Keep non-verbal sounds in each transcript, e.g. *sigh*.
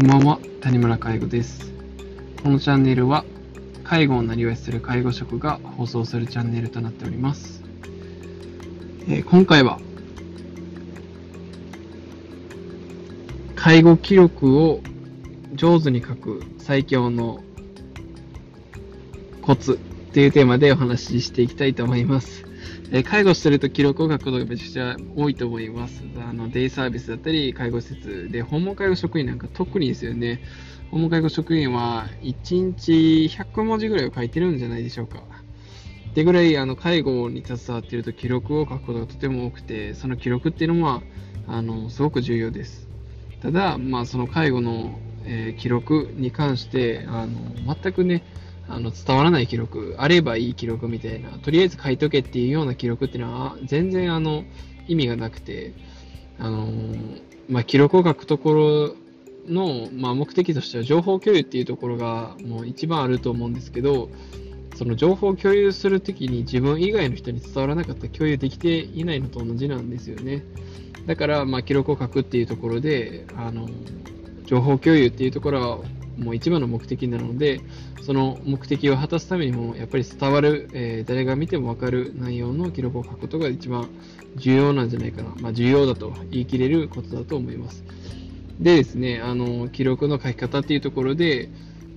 こんばんは、谷村介護です。このチャンネルは、介護をなりわいする介護職が放送するチャンネルとなっております。えー今回は、介護記録を上手に書く最強のコツっていうテーマでお話ししていきたいと思います。え介護してると記録を書くことがめちゃくちゃ多いと思います。あの、デイサービスだったり、介護施設で、訪問介護職員なんか特にですよね。訪問介護職員は1日100文字ぐらいを書いてるんじゃないでしょうか。ってぐらい、あの、介護に携わっていると記録を書くことがとても多くて、その記録っていうのは、あの、すごく重要です。ただ、まあ、その介護の、えー記録に関して、あの、全くね、あの伝わらない記録、あればいい記録みたいな、とりあえず書いとけっていうような記録っていうのは、全然あの意味がなくて、あのーまあ、記録を書くところの、まあ、目的としては情報共有っていうところがもう一番あると思うんですけど、その情報を共有するときに自分以外の人に伝わらなかったら共有できていないのと同じなんですよね。だから、まあ、記録を書くっていうところで、あの情報共有っていうところはもう一番の目的なので、その目的を果たすためにも、やっぱり伝わる、えー誰が見ても分かる内容の記録を書くことが一番重要なんじゃないかな。まあ、重要だと言い切れることだと思います。でですね、あの、記録の書き方っていうところで、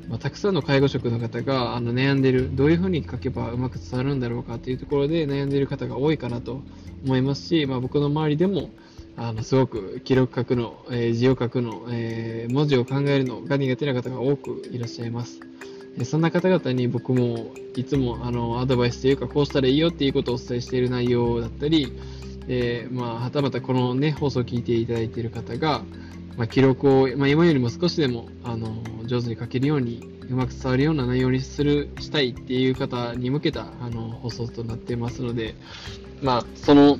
まあ、たくさんの介護職の方があの悩んでる、どういうふうに書けばうまく伝わるんだろうかっていうところで悩んでいる方が多いかなと思いますし、まあ、僕の周りでも、あのすごく記録書くの、えー字を書くの、えー文字を考えるのが苦手な方が多くいらっしゃいます。そんな方々に僕もいつもあのアドバイスというかこうしたらいいよっていうことをお伝えしている内容だったり、えーまあ、はたまたこの、ね、放送を聞いていただいている方が、まあ、記録を、まあ、今よりも少しでもあの上手に書けるようにうまく伝わるような内容にするしたいっていう方に向けたあの放送となってますので、まあ、その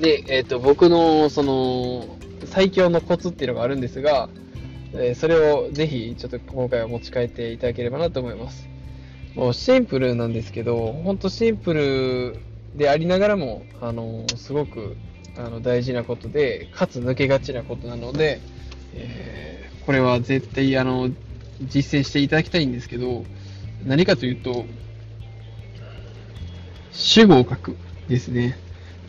で、えっ、と、僕の、その、最強のコツっていうのがあるんですが、えーそれをぜひ、ちょっと今回は持ち帰っていただければなと思います。もうシンプルなんですけど、ほんとシンプルでありながらも、あの、すごく、あの、大事なことで、かつ抜けがちなことなので、えーこれは絶対、あの、実践していただきたいんですけど、何かというと、主語を書くですね。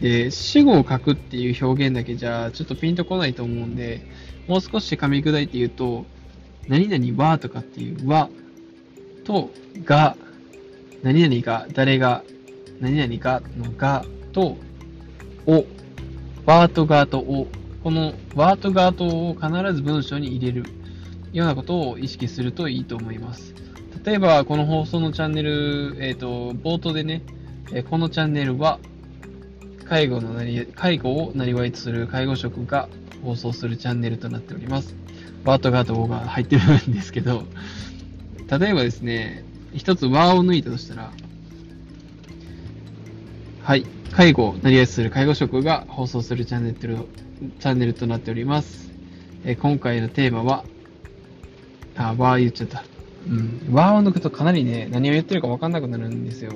で、主語を書くっていう表現だけじゃ、ちょっとピンとこないと思うんで、もう少し噛み砕いて言うと、何々はとかっていうはとが、何々が、誰が、何々がのがと、お、わとがとお、このわとがとおを必ず文章に入れるようなことを意識するといいと思います。例えば、この放送のチャンネル、えっ、と、冒頭でね、えこのチャンネルは、介護のなり、介護をなりわいとする介護職が放送するチャンネルとなっております。バートガートが入ってるんですけど、例えばですね、一つ和を抜いたとしたら、はい、介護をなりわいとする介護職が放送するチャンネルとチャンネルとなっております。え今回のテーマは、あ、和言っちゃった。うん、和を抜くとかなりね、何を言ってるか分かんなくなるんですよ。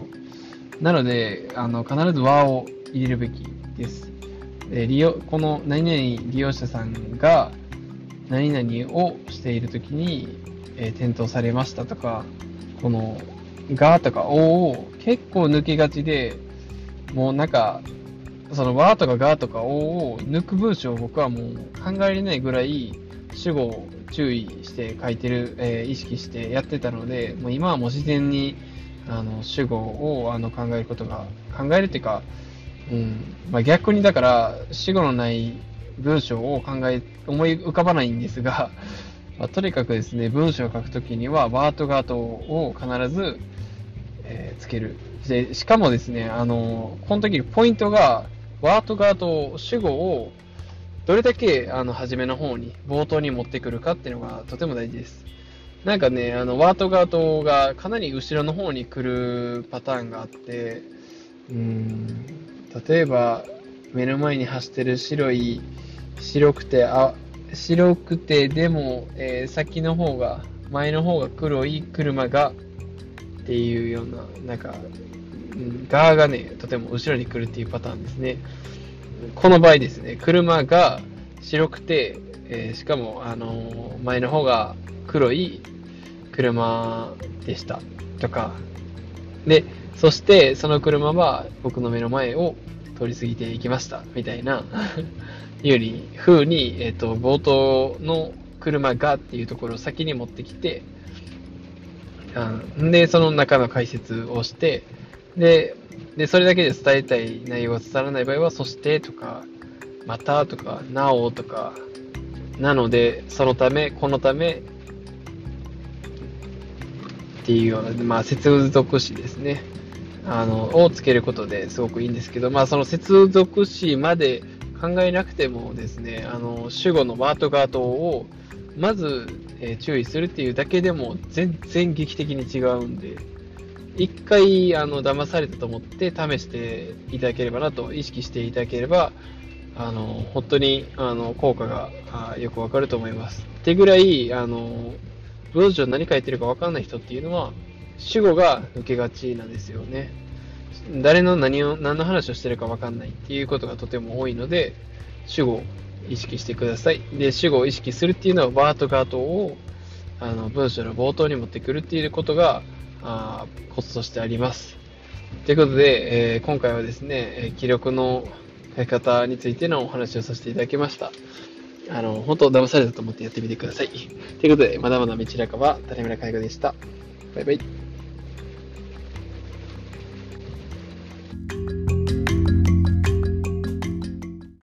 なので、あの、必ず和を入れるべきです。で利用、この何々利用者さんが何々をしているときに、えー転倒されましたとか、この、がとかおを結構抜けがちで、もうなんか、そのわとかがとかおを抜く文章を僕はもう考えれないぐらい主語を注意して書いてる、えー意識してやってたので、もう今はもう自然にあの主語をあの考えることが、考えるっていうか、うんまあ、逆にだから主語のない文章を考え、思い浮かばないんですが、*laughs* まあ、とにかくですね、文章を書くときには、ワートガートを必ず、えーつける。で、しかもですね、あの、この時ポイントが、ワートガート主語をどれだけあの初めの方に、冒頭に持ってくるかっていうのがとても大事です。なんかね、あの、ワートガートがかなり後ろの方に来るパターンがあって、うん、例えば、目の前に走ってる白い、白くて、あ、白くて、でも、えー先の方が、前の方が黒い車が、っていうような、なんか、うん、側がね、とても後ろに来るっていうパターンですね。この場合ですね、車が白くて、えー、しかも、あの前の方が黒い車でしたとか、で、そしてその車は僕の目の前を通り過ぎていきましたみたいな *laughs* より風に、えっ、ー、と、冒頭の車がっていうところを先に持ってきて、んで、その中の解説をして、で、で、それだけで伝えたい内容が伝わらない場合は、そしてとか、またとか、なおとか、なので、そのため、このため、っていうような、まあ、接続詞ですね。あの、をつけることですごくいいんですけど、まあ、その接続詞まで考えなくてもですね、あの、主語のワートガートを、まず、え、注意するっていうだけでも全然劇的に違うんで、一回、あの、騙されたと思って試していただければなと、意識していただければ、あの、本当に、あの、効果があよくわかると思います。ってぐらい、あの、文章何書いてるかわかんない人っていうのは、主語が抜けがちなんですよね。誰の何を、何の話をしてるかわかんないっていうことがとても多いので、主語を意識してください。で、主語を意識するっていうのは、バートガートを、あの、文章の冒頭に持ってくるっていうことが、あコツとしてあります。ということで、えー、今回はですね、記録の書き方についてのお話をさせていただきました。あの、本当騙されたと思ってやってみてください。ということで、まだまだ道半ば、谷村介護でした。バイバイ。